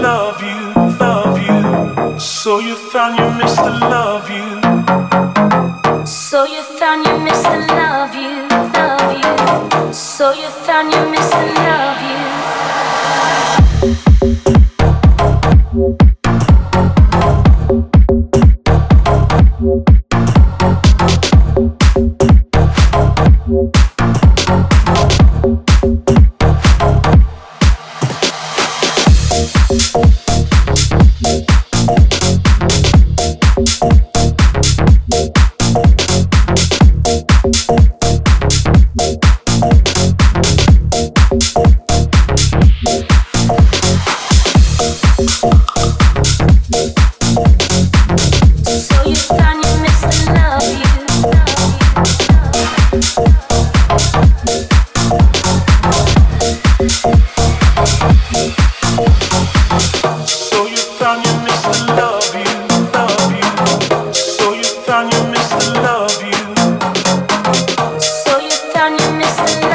love you, love you. So you found your Mr. love. honestly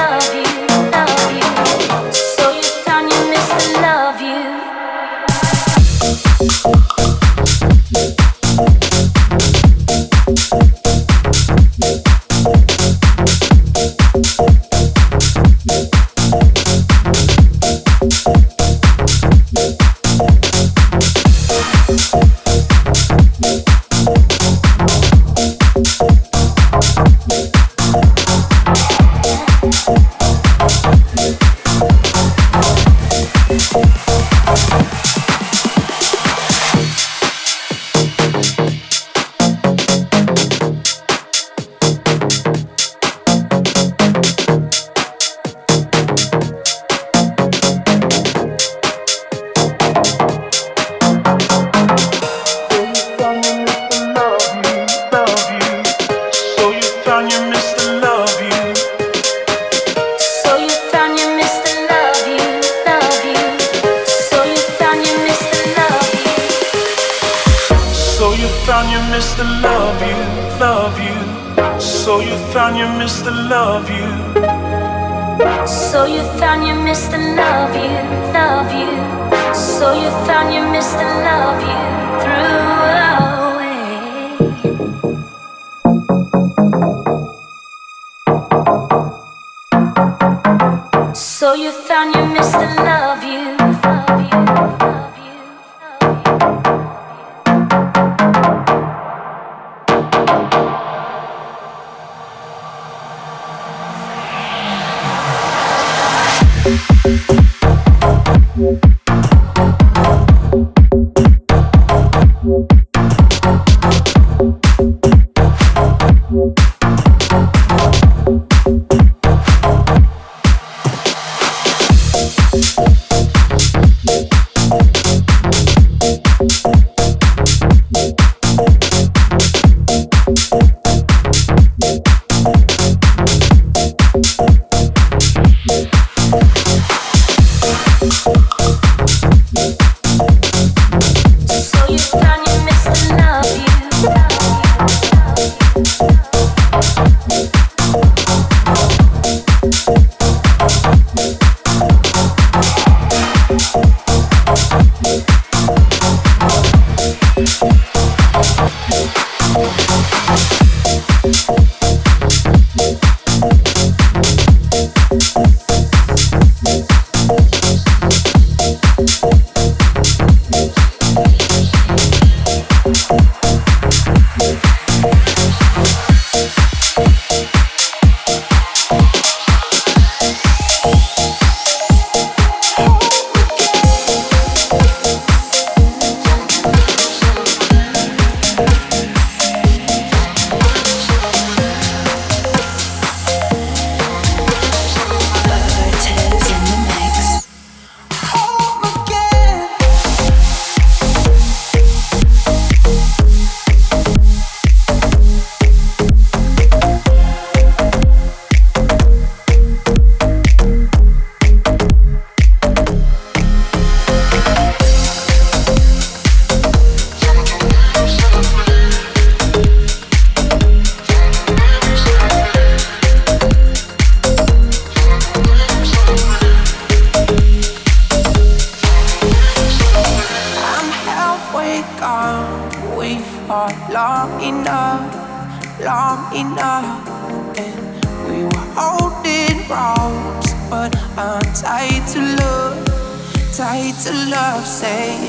love, saying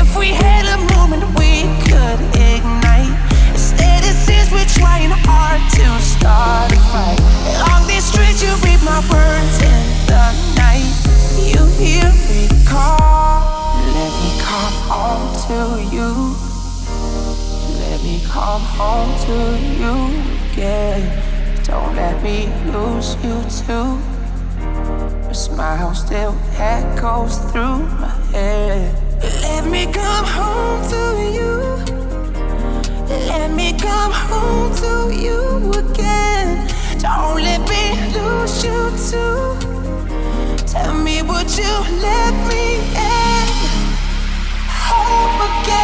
if we had a moment we could ignite. Instead it seems we're trying hard to start a fight. Along this stretch you read my words in the night. You hear me call, let me come home to you. Let me come home to you again. Don't let me lose you too. Your smile still echoes through my head. Let me come home to you. Let me come home to you again. Don't let me lose you too. Tell me, would you let me in? Home again.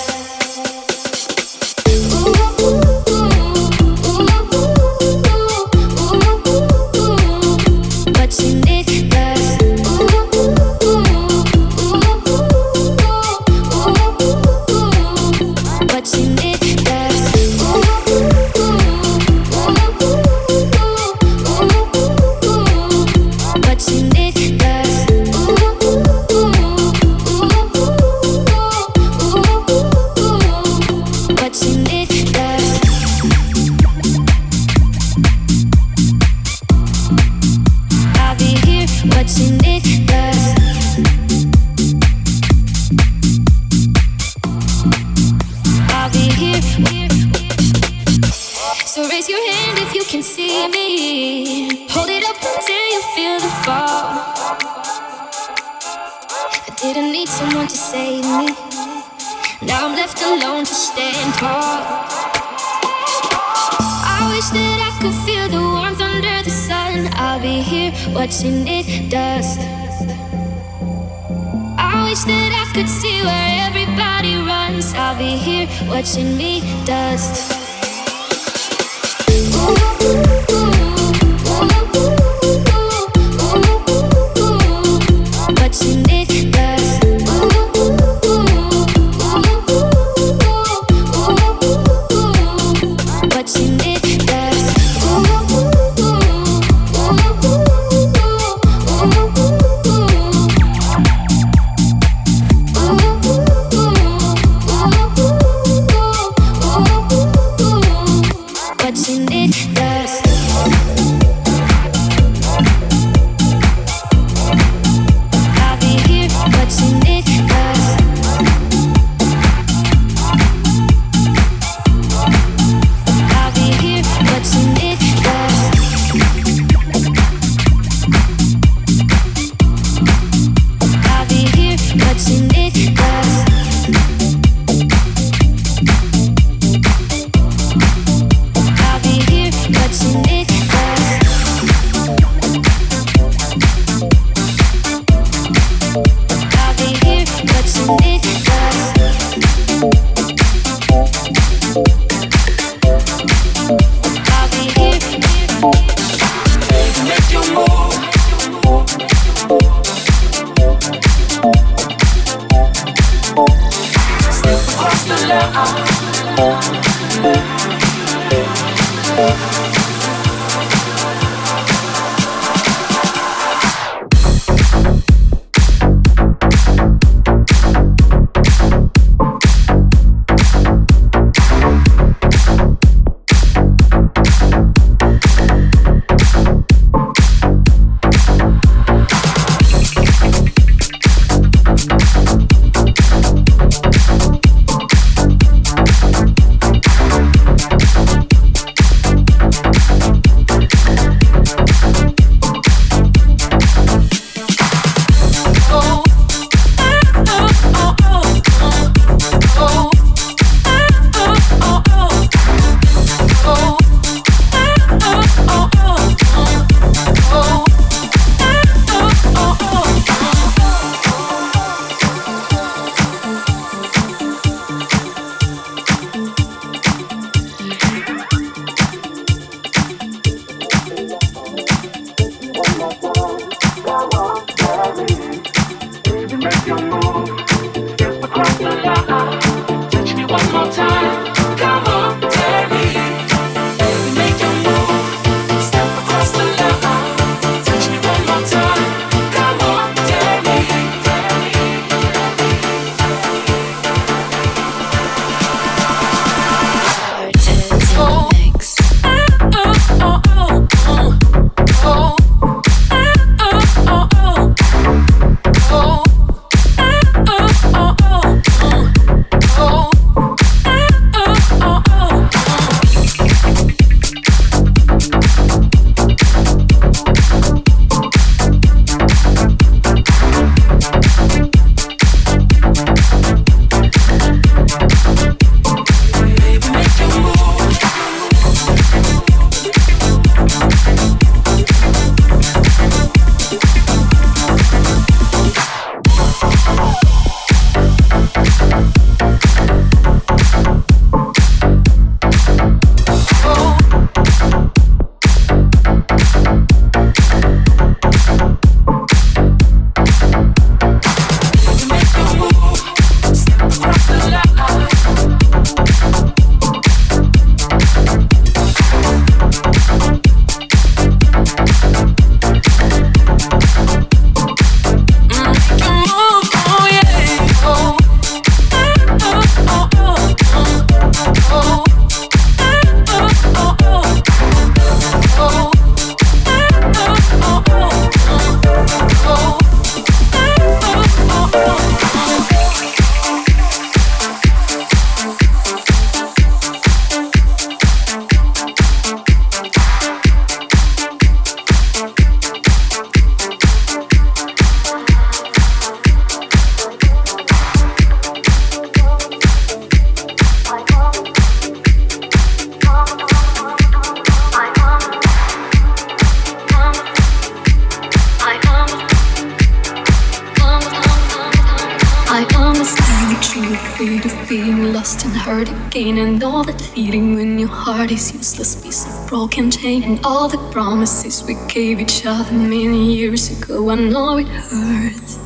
we gave each other many years ago. I know it hurts.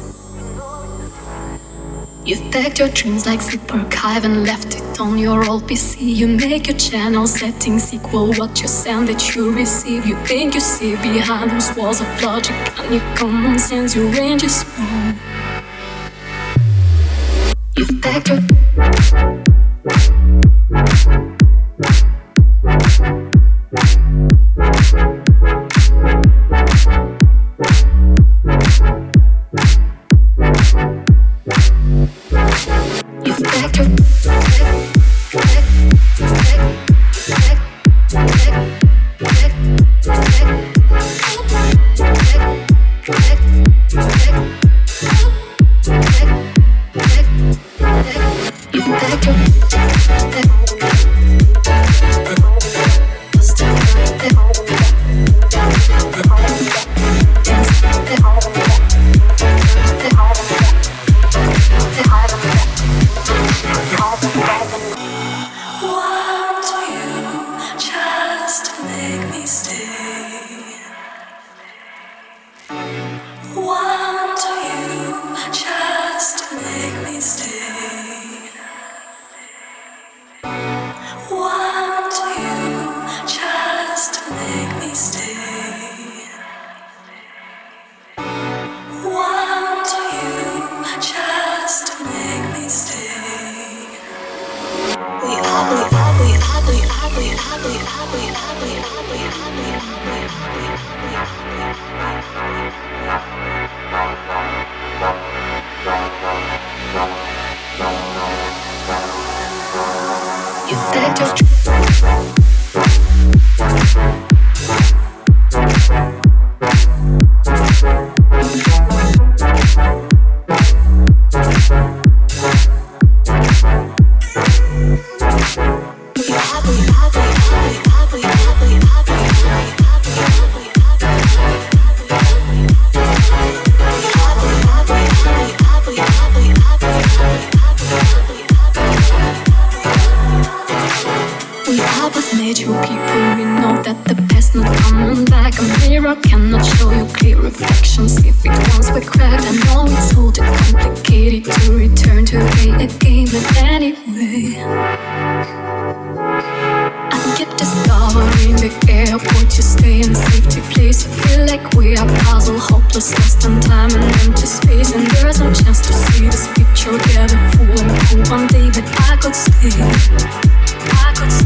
You've packed your dreams like zip archive and left it on your old PC. You make your channel settings equal what you send that you receive. You think you see behind those walls of logic and your common sense. Your range is wrong. hectic airport, you stay in safety, please. I feel like we are puzzle, hopeless, lost in time and empty space. And there's no chance to see this picture together, for and one day. But I could stay. I could stay.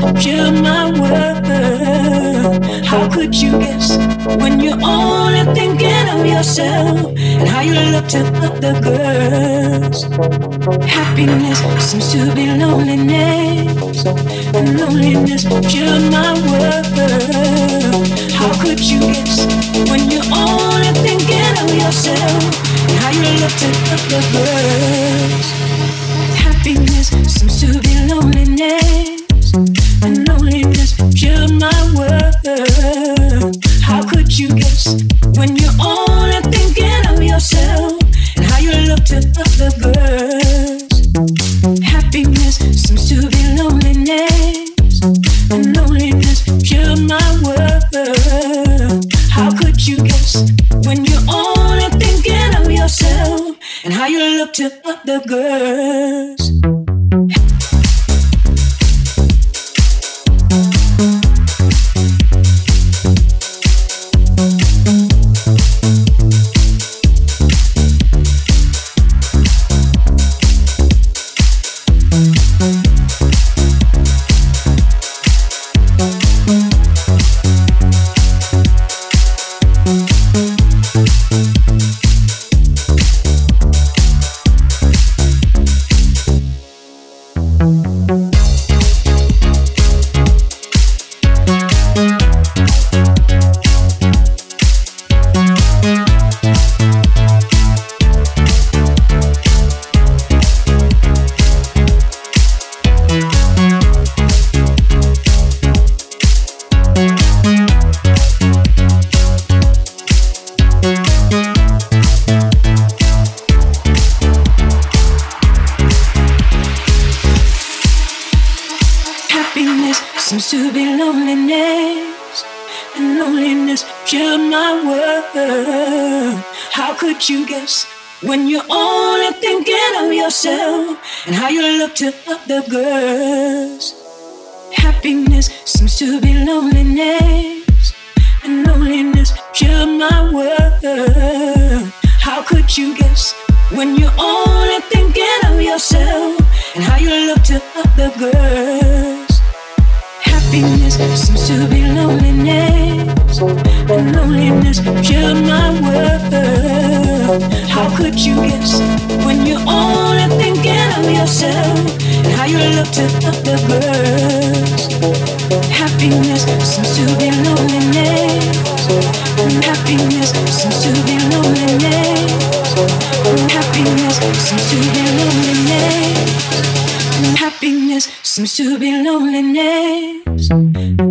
You're my world. How could you guess when you're only thinking of yourself and how you look to other girls? Happiness seems to be loneliness. Loneliness, you're my world. How could you guess when you're only thinking of yourself and how you look to other girls? Happiness seems to be loneliness. When you're only thinking of yourself and how you look to other girls? Happiness seems to be loneliness, and loneliness killed my world. How could you guess when you're only thinking of yourself and how you look to other girls? Happiness seems to be loneliness, and loneliness killed my world. How could you guess when you're only thinking of yourself and how you look to other girls? Happiness seems to be loneliness, happiness seems to be loneliness, happiness seems to be loneliness. Happiness seems to be loneliness.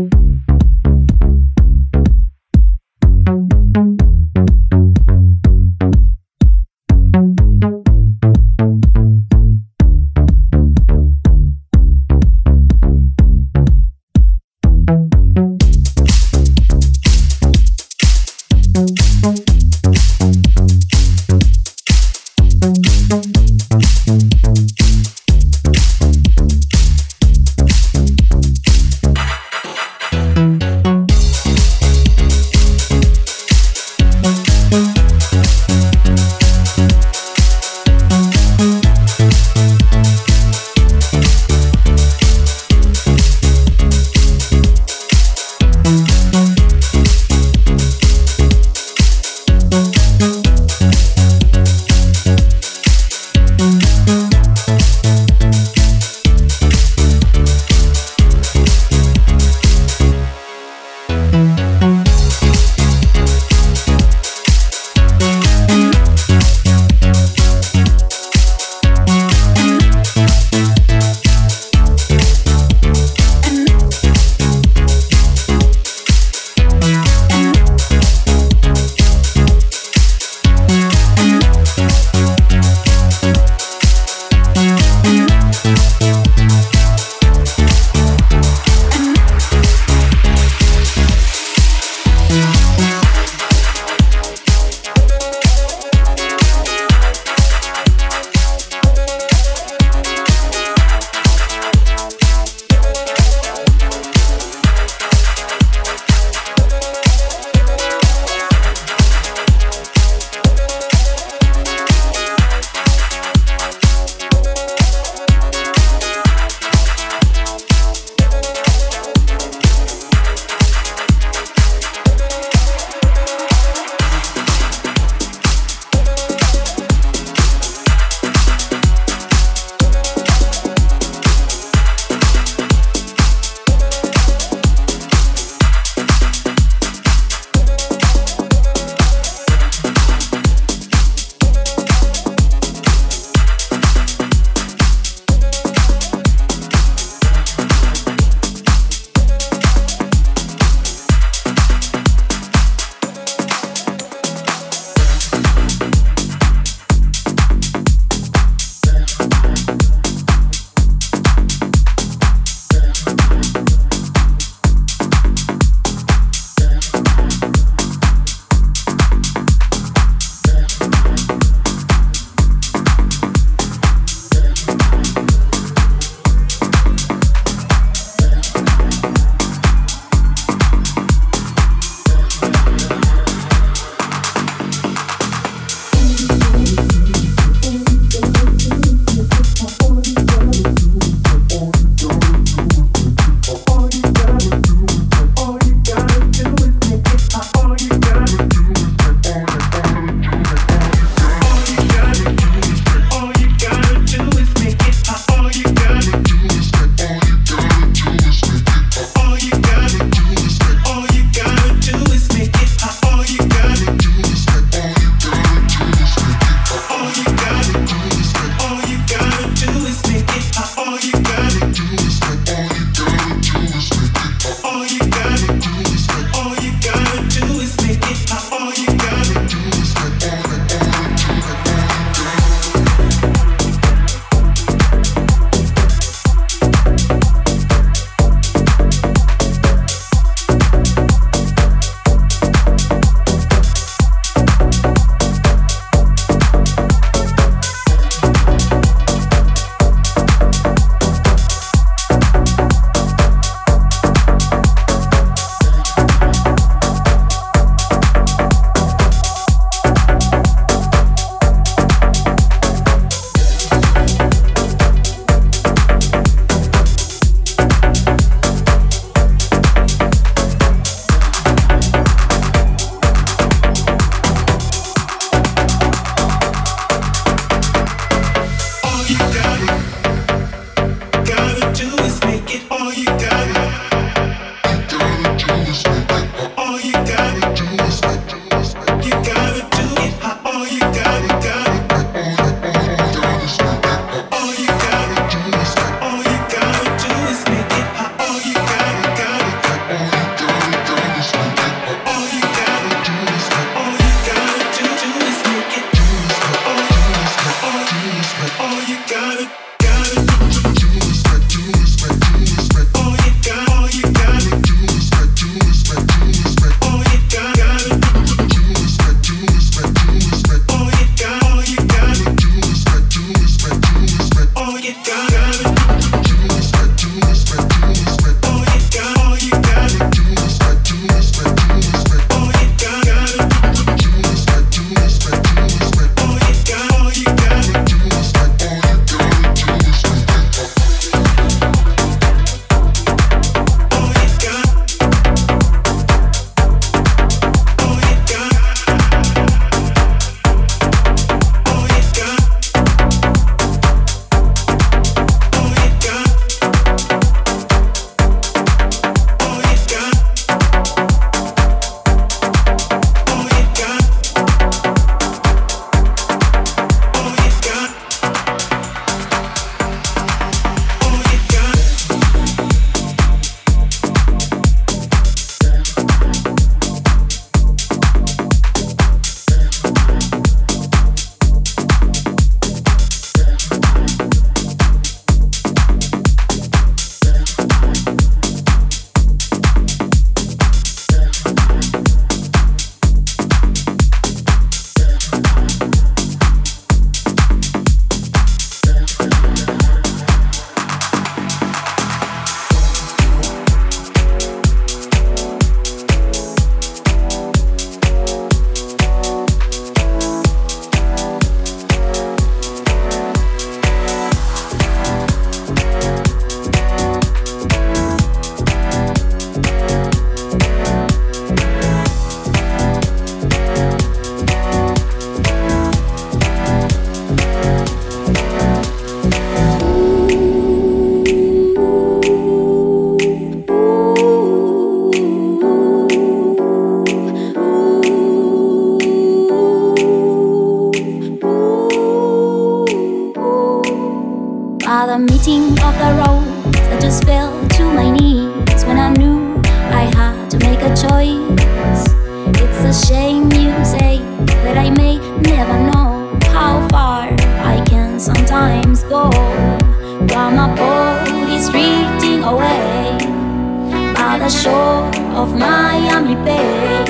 Shore of Miami Bay.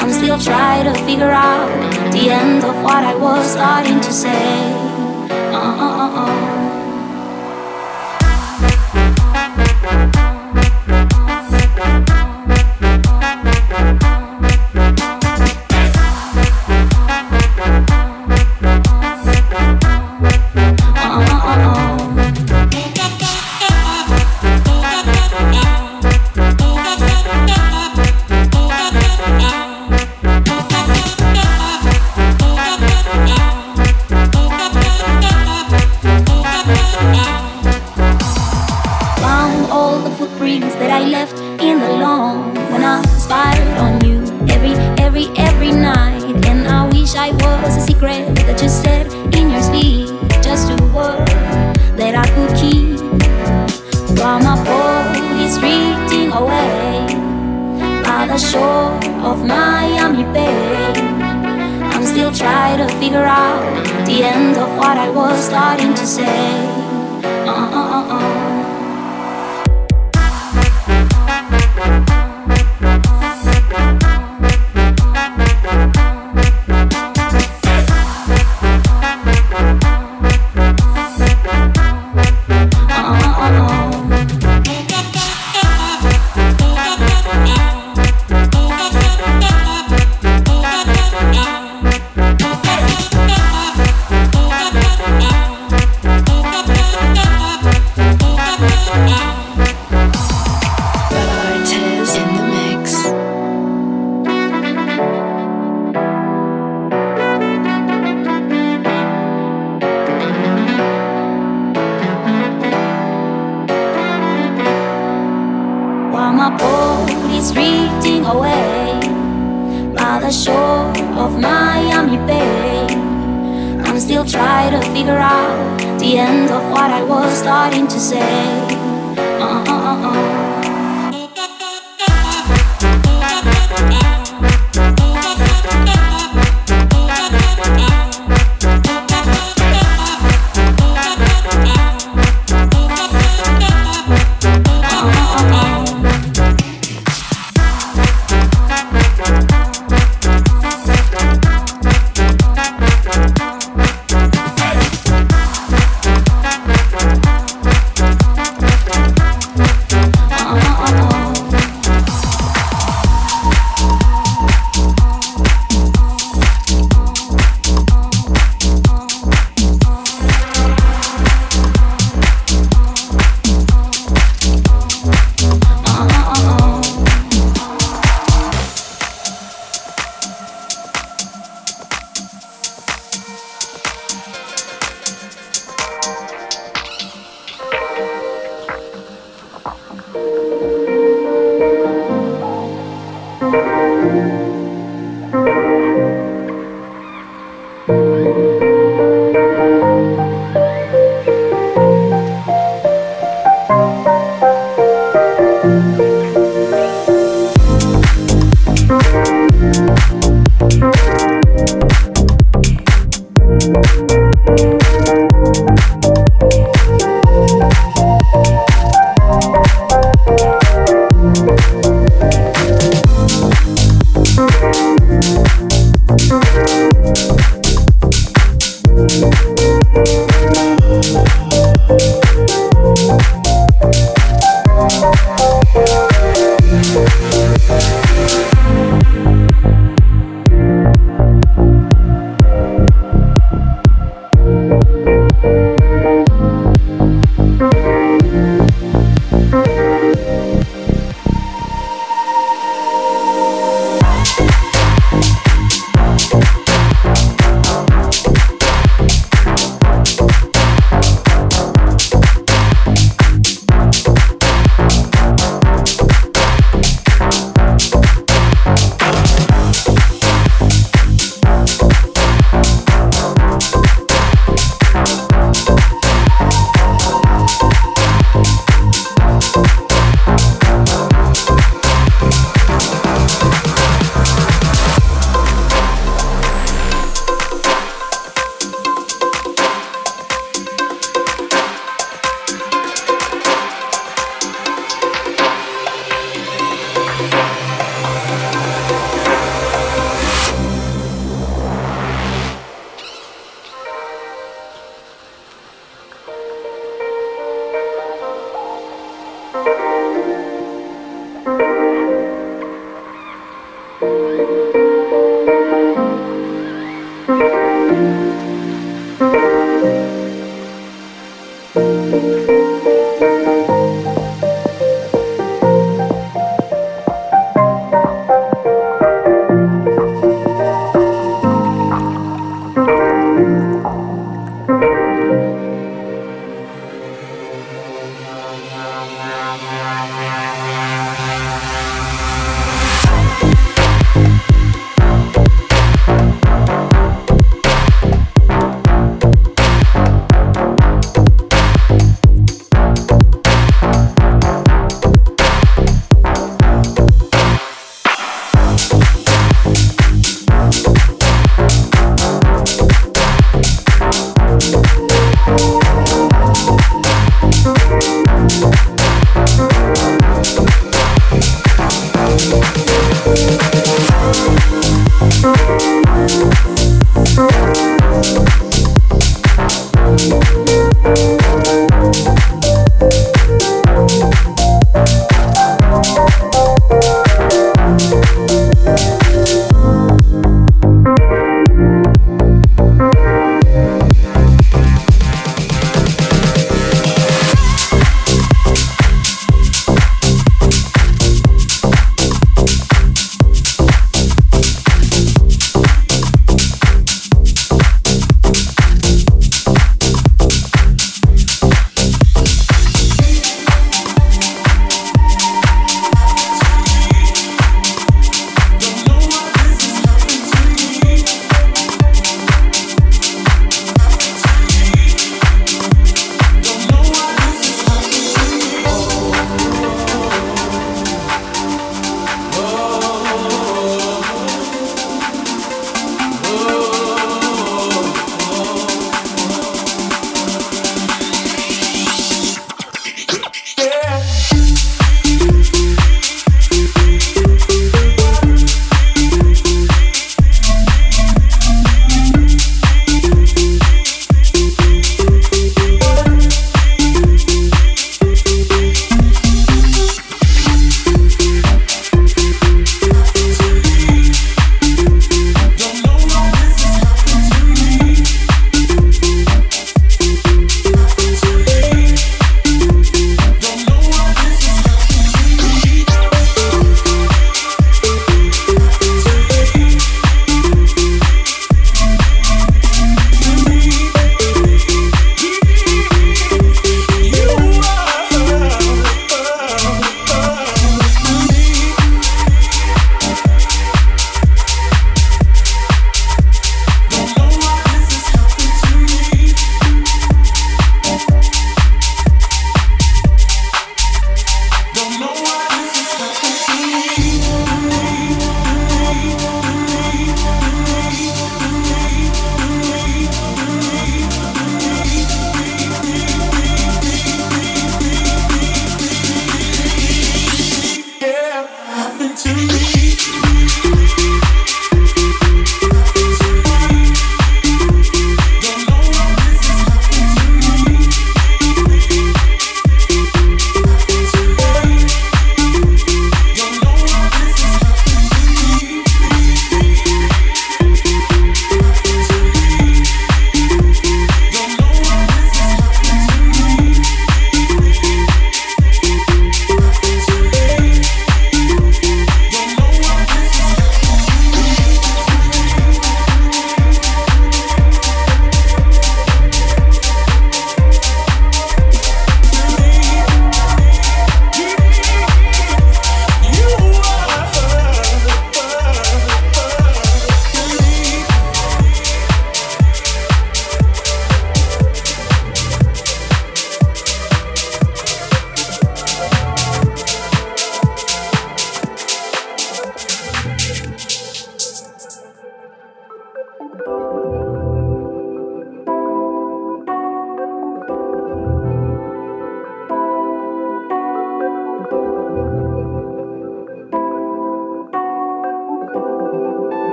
I'm still trying to figure out the end of what I was starting to say. Uh, uh, uh, uh. of Miami Bay. I'm still trying to figure out the end of what I was starting to say. Uh-uh-uh-uh.